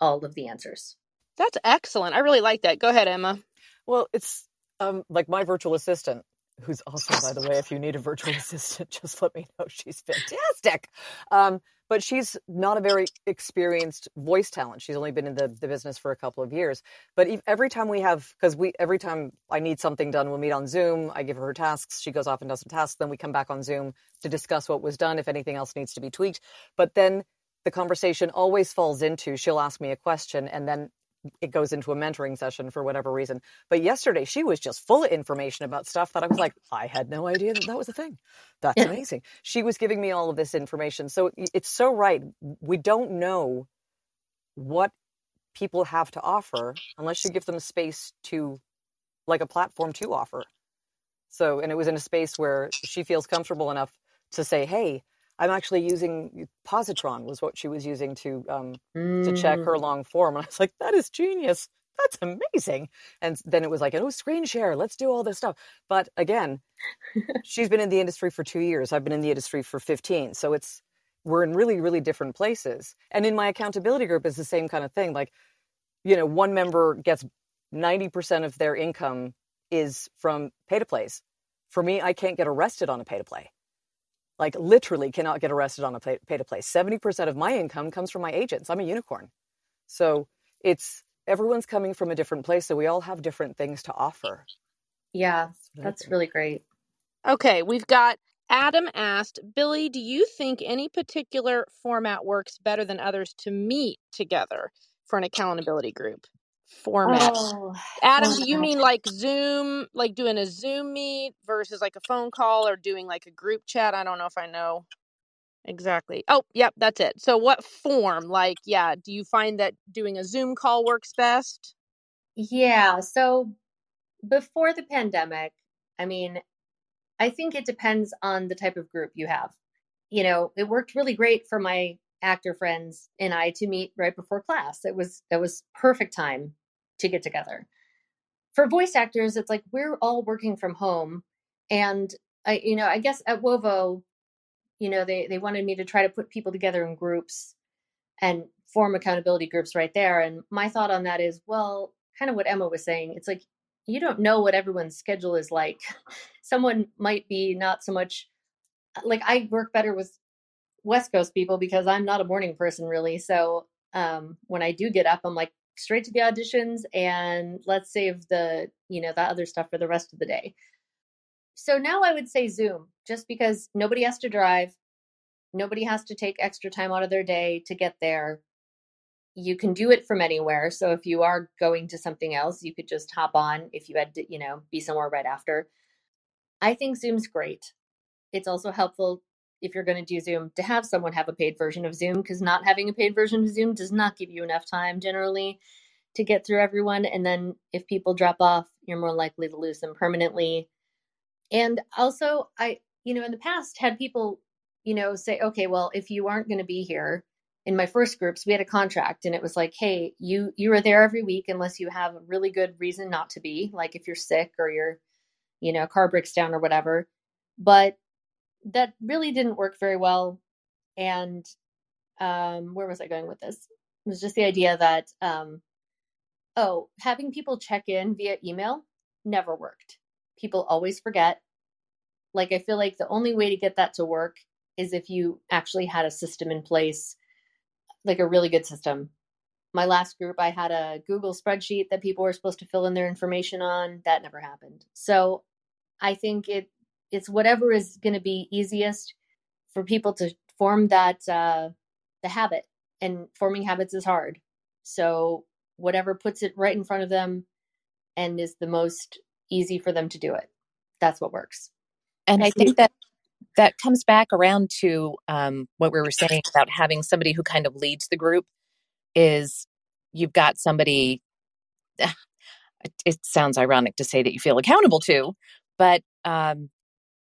all of the answers. that's excellent i really like that go ahead emma Well, it's um, like my virtual assistant, who's also, by the way, if you need a virtual assistant, just let me know. She's fantastic. Um, but she's not a very experienced voice talent. She's only been in the, the business for a couple of years. But every time we have, because we every time I need something done, we'll meet on Zoom. I give her her tasks. She goes off and does some tasks. Then we come back on Zoom to discuss what was done, if anything else needs to be tweaked. But then the conversation always falls into she'll ask me a question and then it goes into a mentoring session for whatever reason. But yesterday she was just full of information about stuff that I was like, I had no idea that that was a thing. That's Yeah. amazing. She was giving me all of this information. So it's so right. We don't know what people have to offer unless you give them space to, like a platform to offer. So, and it was in a space where she feels comfortable enough to say, hey, I'm actually using Pozotron was what she was using to um, to check Mm. her long form. And I was like, that is genius. That's amazing. And then it was like, oh, screen share. Let's do all this stuff. But again, she's been in the industry for two years. I've been in the industry for 15. So it's, we're in really, really different places. And in my accountability group, it's the same kind of thing. Like, you know, one member gets 90% of their income is from pay to plays. For me, I can't get arrested on a pay to play. Like, literally cannot get arrested on a pay to play. 70% of my income comes from my agents. I'm a unicorn. So it's, everyone's coming from a different place. So we all have different things to offer. Yeah, That's what I that's think. really great. okay we've got adam asked billie do you think any particular format works better than others to meet together for an accountability group format Oh, Adam, do you format. mean like Zoom, like doing a Zoom meet versus like a phone call or doing like a group chat? I don't know if I know exactly. Oh, yep, that's it. So, what form? Like, yeah, do you find that doing a Zoom call works best? Yeah, so before the pandemic, I mean, I think it depends on the type of group you have. You know, it worked really great for my actor friends and I to meet right before class. It was it was perfect time to get together. For voice actors, it's like we're all working from home and I you know, I guess at WOVO, you know, they they wanted me to try to put people together in groups and form accountability groups right there. And my thought on that is, well, kind of what Emma was saying. It's like you don't know what everyone's schedule is like. Someone might be not so much like I work better with West Coast people because I'm not a morning person really. So um, when I do get up, I'm like straight to the auditions and let's save the you know that other stuff for the rest of the day. So now I would say Zoom, just because nobody has to drive, nobody has to take extra time out of their day to get there you can do it from anywhere. So if you are going to something else, you could just hop on if you had to, you know, be somewhere right after. I think Zoom's great. It's also helpful if you're going to do Zoom to have someone have a paid version of Zoom because not having a paid version of Zoom does not give you enough time generally to get through everyone. And then if people drop off, you're more likely to lose them permanently. And also, I, you know, in the past had people, you know, say, okay, well, if you aren't going to be here, in my first groups we had a contract and it was like hey you you are there every week unless you have a really good reason not to be like if you're sick or your you know car breaks down or whatever but that really didn't work very well and um where was i going with this? It was just the idea that um oh having people check in via email never worked. People always forget. Like i feel like the only way to get that to work is if you actually had a system in place like a really good system. My last group i had a google spreadsheet that people were supposed to fill in their information on. That never happened. So i think it it's whatever is going to be easiest for people to form that uh, the habit and forming habits is hard. So whatever puts it right in front of them and is the most easy for them to do it. That's what works. And i think that that comes back around to um, what we were saying about having somebody who kind of leads the group is you've got somebody it sounds ironic to say that you feel accountable to but um,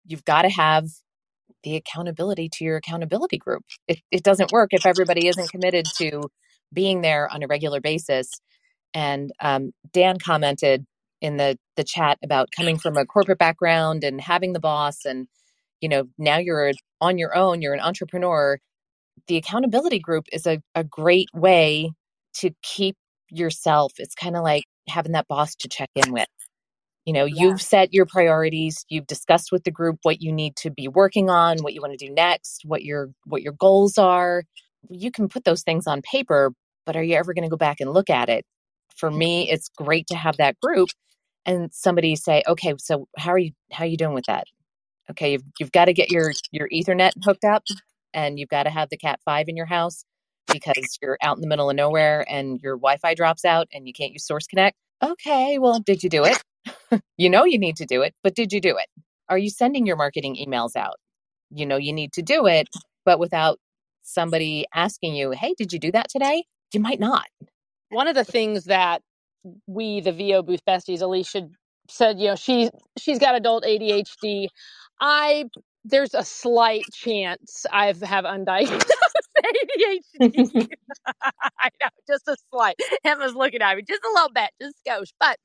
you've got to have the accountability to your accountability group. It, it doesn't work if everybody isn't committed to being there on a regular basis. And um, Dan commented in the the chat about coming from a corporate background and having the boss, and you know now you're on your own. You're an entrepreneur. The accountability group is a, a great way to keep yourself. It's kind of like having that boss to check in with you know yeah. you've set your priorities you've discussed with the group what you need to be working on what you want to do next what your what your goals are. You can put those things on paper but are you ever going to go back and look at it? For me it's great to have that group and somebody say okay so how are you how are you doing with that? Okay you've, you've got to get your your ethernet hooked up and you've got to have the cat 5 in your house because you're out in the middle of nowhere and your wi-fi drops out and you can't use source connect. Okay well did you do it you know you need to do it, but did you do it? Are you sending your marketing emails out? You know you need to do it, but without somebody asking you, hey, did you do that today? You might not. One of the things that we, the VO Booth Besties, Alicia said, you know, she she's got adult ADHD. I there's a slight chance I have undiagnosed ADHD. I know, just a slight. Emma's looking at me, just a little bit, just a skosh. But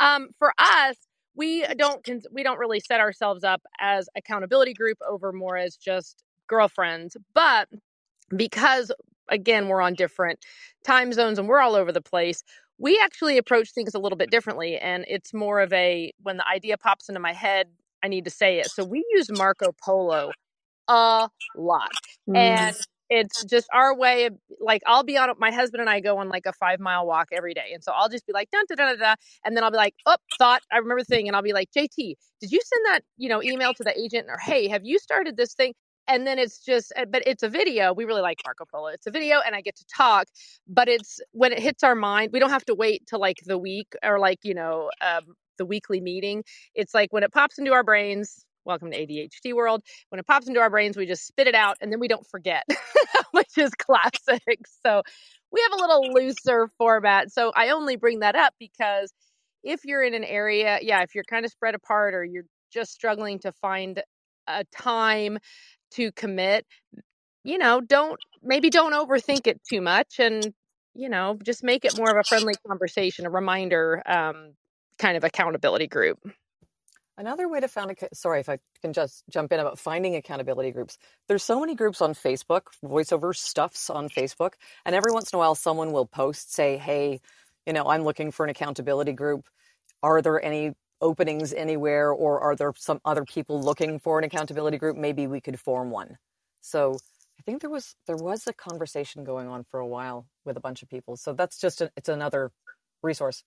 um, for us, we don't cons- we don't really set ourselves up as accountability group over more as just girlfriends, but because again we're on different time zones and we're all over the place we actually approach things a little bit differently and it's more of a when the idea pops into my head i need to say it so we use marco polo a lot mm. and it's just our way of like I'll be on my husband and I go on like a five mile walk every day. And so I'll just be like dun, dun, dun, dun, and then I'll be like, oh, thought I remember the thing, and I'll be like, JT, did you send that, you know, email to the agent or hey, have you started this thing? And then it's just eh, but it's a video. We really like Marco Polo. It's a video and I get to talk, but it's when it hits our mind, we don't have to wait till like the week or like, you know, um, the weekly meeting. It's like when it pops into our brains, welcome to ADHD world. When it pops into our brains, we just spit it out and then we don't forget, which is classic. So we have a little looser format. So I only bring that up because if you're in an area, yeah, if you're kind of spread apart or you're just struggling to find a time to commit, you know, don't maybe don't overthink it too much and you know, just make it more of a friendly conversation, a reminder um, kind of accountability group. Another way to find, a, sorry if I can just jump in about finding accountability groups. There's so many groups on Facebook, voiceover stuffs on Facebook, and every once in a while someone will post, say, hey, you know, I'm looking for an accountability group. Are there any openings anywhere, or are there some other people looking for an accountability group? Maybe we could form one. So I think there was there was a conversation going on for a while with a bunch of people. So that's just a, it's another resource.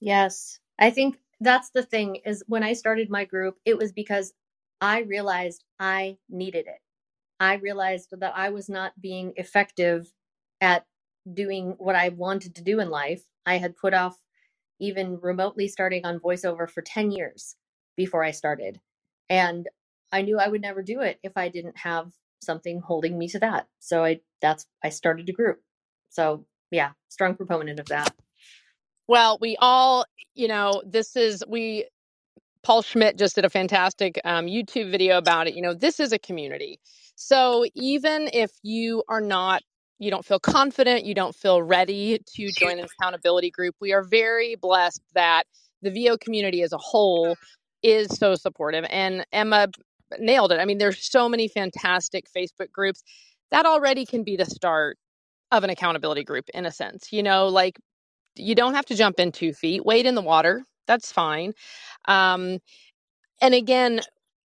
Yes, I think that's the thing is when I started my group, it was because I realized I needed it. I realized that I was not being effective at doing what I wanted to do in life. I had put off even remotely starting on voiceover for 10 years before I started. And I knew I would never do it if I didn't have something holding me to that. So I that's I started a group. So yeah, strong proponent of that. Well, we all, you know, this is we Paul Schmidt just did a fantastic um, YouTube video about it. You know, this is a community. So even if you are not, you don't feel confident, you don't feel ready to join an accountability group, we are very blessed that the VO community as a whole is so supportive. And Emma nailed it. I mean, there's so many fantastic Facebook groups that already can be the start of an accountability group in a sense. You know, like you don't have to jump in two feet, wade in the water. That's fine. Um, and again,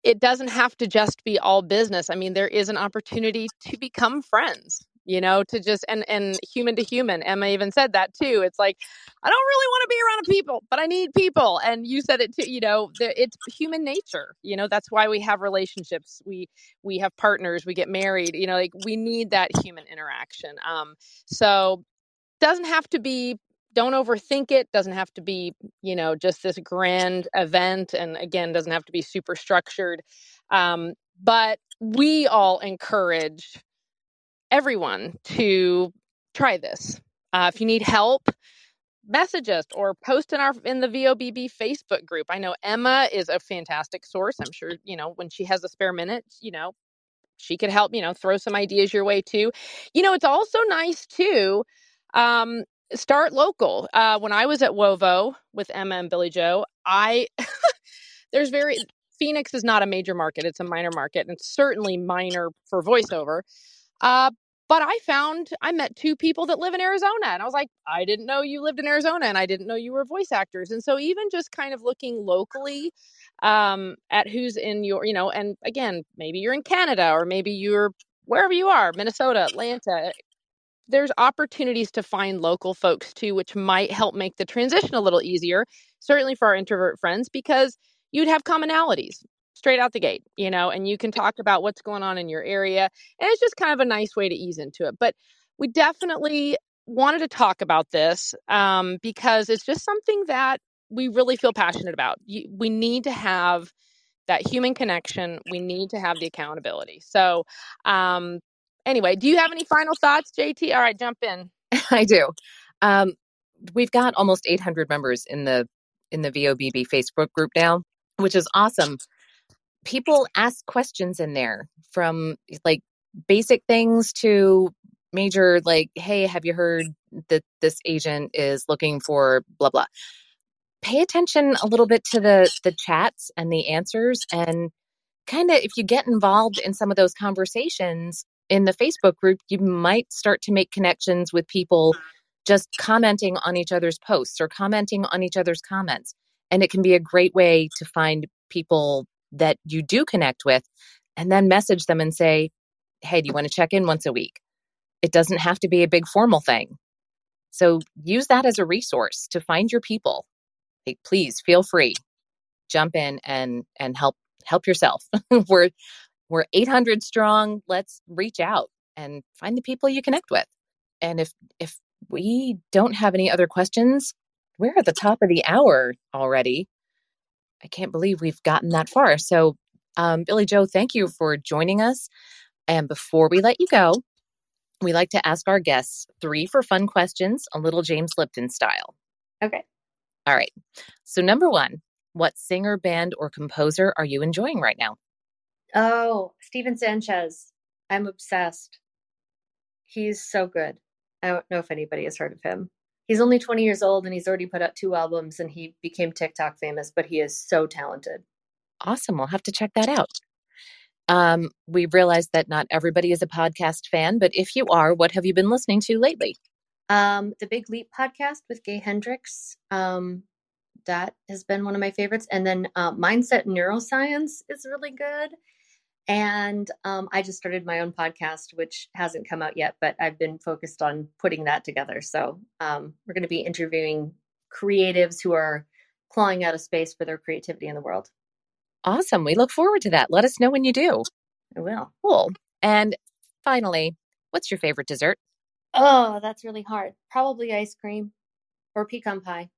it doesn't have to just be all business. I mean, there is an opportunity to become friends you know to just and and human to human emma even said that too it's like i don't really want to be around people but i need people and you said it too you know it's human nature you know that's why we have relationships we we have partners we get married you know like we need that human interaction um so doesn't have to be don't overthink it doesn't have to be you know just this grand event and again doesn't have to be super structured um, but we all encourage everyone to try this. Uh, if you need help, message us or post in our in the VOBB Facebook group. I know Emma is a fantastic source. I'm sure you know when she has a spare minute, you know, she could help. You know, throw some ideas your way too. You know, it's also nice too. Um, start local. Uh, when I was at WOVO with Emma and Billie Jo, I there's very Phoenix is not a major market; it's a minor market, and certainly minor for voiceover. Uh, but I found I met two people that live in Arizona, and I was like, I didn't know you lived in Arizona, and I didn't know you were voice actors. And so even just kind of looking locally um, at who's in your, you know, and again, maybe you're in Canada or maybe you're wherever you are, Minnesota, Atlanta. There's opportunities to find local folks too, which might help make the transition a little easier, certainly for our introvert friends, because you'd have commonalities straight out the gate, you know, and you can talk about what's going on in your area. And it's just kind of a nice way to ease into it. But we definitely wanted to talk about this um, because it's just something that we really feel passionate about. You, we need to have that human connection. We need to have the accountability. So, um, anyway, do you have any final thoughts, JT? All right, jump in. I do. Um, we've got almost 800 members in the in the VOBB Facebook group now, which is awesome people ask questions in there from like basic things to major like hey have you heard that this agent is looking for blah blah pay attention a little bit to the the chats and the answers and kind of if you get involved in some of those conversations in the facebook group you might start to make connections with people just commenting on each other's posts or commenting on each other's comments and it can be a great way to find people that you do connect with and then message them and say, Hey, do you want to check in once a week? It doesn't have to be a big formal thing. So use that as a resource to find your people. Like, please feel free. Jump in and and help help yourself. we're we're 800 strong. Let's reach out and find the people you connect with. And if if we don't have any other questions, we're at the top of the hour already. I can't believe we've gotten that far. So, um, Billie Jo, thank you for joining us. And before we let you go, we like to ask our guests three for fun questions, a little James Lipton style. Okay. All right. So, number one, what singer, band, or composer are you enjoying right now? Oh, Stephen Sanchez. I'm obsessed. He's so good. I don't know if anybody has heard of him he's only 20 years old and he's already put out two albums and he became TikTok famous, but he is so talented. Awesome. We'll have to check that out. Um, we realized that not everybody is a podcast fan, but if you are, what have you been listening to lately? Um, the Big Leap podcast with Gay Hendricks. Um, that has been one of my favorites. And then uh, Mindset Neuroscience is really good. And um, I just started my own podcast, which hasn't come out yet, but I've been focused on putting that together. So um, we're going to be interviewing creatives who are clawing out a space for their creativity in the world. Awesome. We look forward to that. Let us know when you do. I will. Cool. And finally, what's your favorite dessert? Oh, that's really hard. Probably ice cream or pecan pie.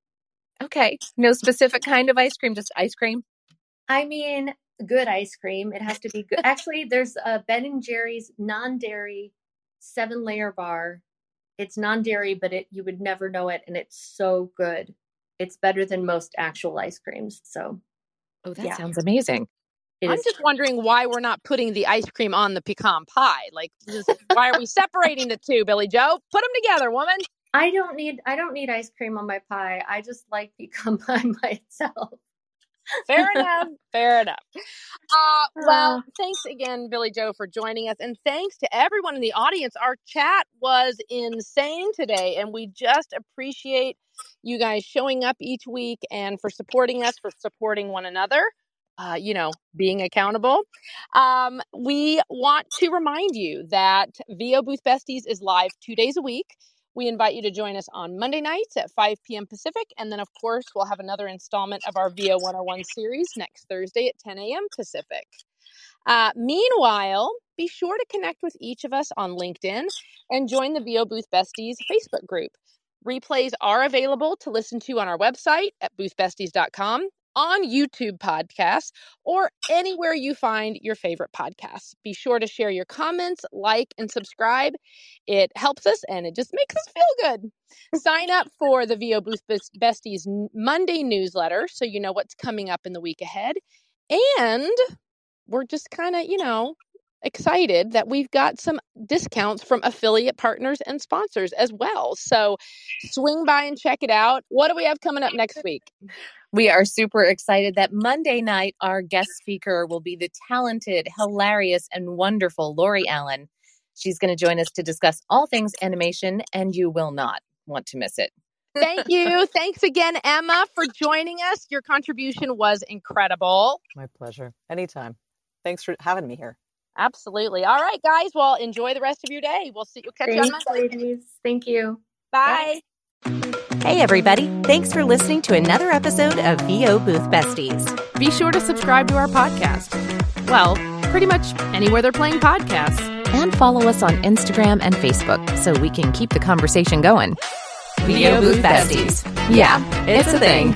Okay. No specific kind of ice cream, just ice cream. I mean, good ice cream. It has to be good. Actually, there's a Ben and Jerry's non-dairy seven layer bar. It's non-dairy, but it you would never know it, and it's so good. It's better than most actual ice creams. So, Oh, that Yeah. sounds amazing. it I'm just wondering why we're not putting the ice cream on the pecan pie. Like, just, why are we separating the two, Billie Jo? Put them together, woman. I don't need I don't need ice cream on my pie. I just like pecan pie by itself. Fair enough. Fair enough. Uh, well, Ah. thanks again, Billie Jo, for joining us. And thanks to everyone in the audience. Our chat was insane today, and we just appreciate you guys showing up each week and for supporting us, for supporting one another. Uh, you know, being accountable. Um, we want to remind you that VO Booth Besties is live two days a week. We invite you to join us on Monday nights at 5 p.m. Pacific. And then, of course, we'll have another installment of our VO 101 series next Thursday at 10 a.m. Pacific. Uh, meanwhile, be sure to connect with each of us on LinkedIn and join the VO Booth Besties Facebook group. Replays are available to listen to on our website at boothbesties.com, on YouTube podcasts, or anywhere you find your favorite podcasts. Be sure to share your comments, like, and subscribe. It helps us and it just makes us feel good. Sign up for the VO Booth Besties Monday newsletter so you know what's coming up in the week ahead. And we're just kind of, you know, excited that we've got some discounts from affiliate partners and sponsors as well. So swing by and check it out. What do we have coming up next week? We are super excited that Monday night, our guest speaker will be the talented, hilarious, and wonderful Lori Alan. She's going to join us to discuss all things animation, and you will not want to miss it. Thank you. Thanks again, Emma, for joining us. Your contribution was incredible. My pleasure. Anytime. Thanks for having me here. Absolutely. All right, guys. Well, enjoy the rest of your day. We'll see you. Catch you on Thanks, Monday. ladies. Thank you. Bye. Hey, everybody. Thanks for listening to another episode of VO Booth Besties. Be sure to subscribe to our podcast. Well, pretty much anywhere they're playing podcasts. And follow us on Instagram and Facebook so we can keep the conversation going. VO Booth Besties. Yeah, it's a thing.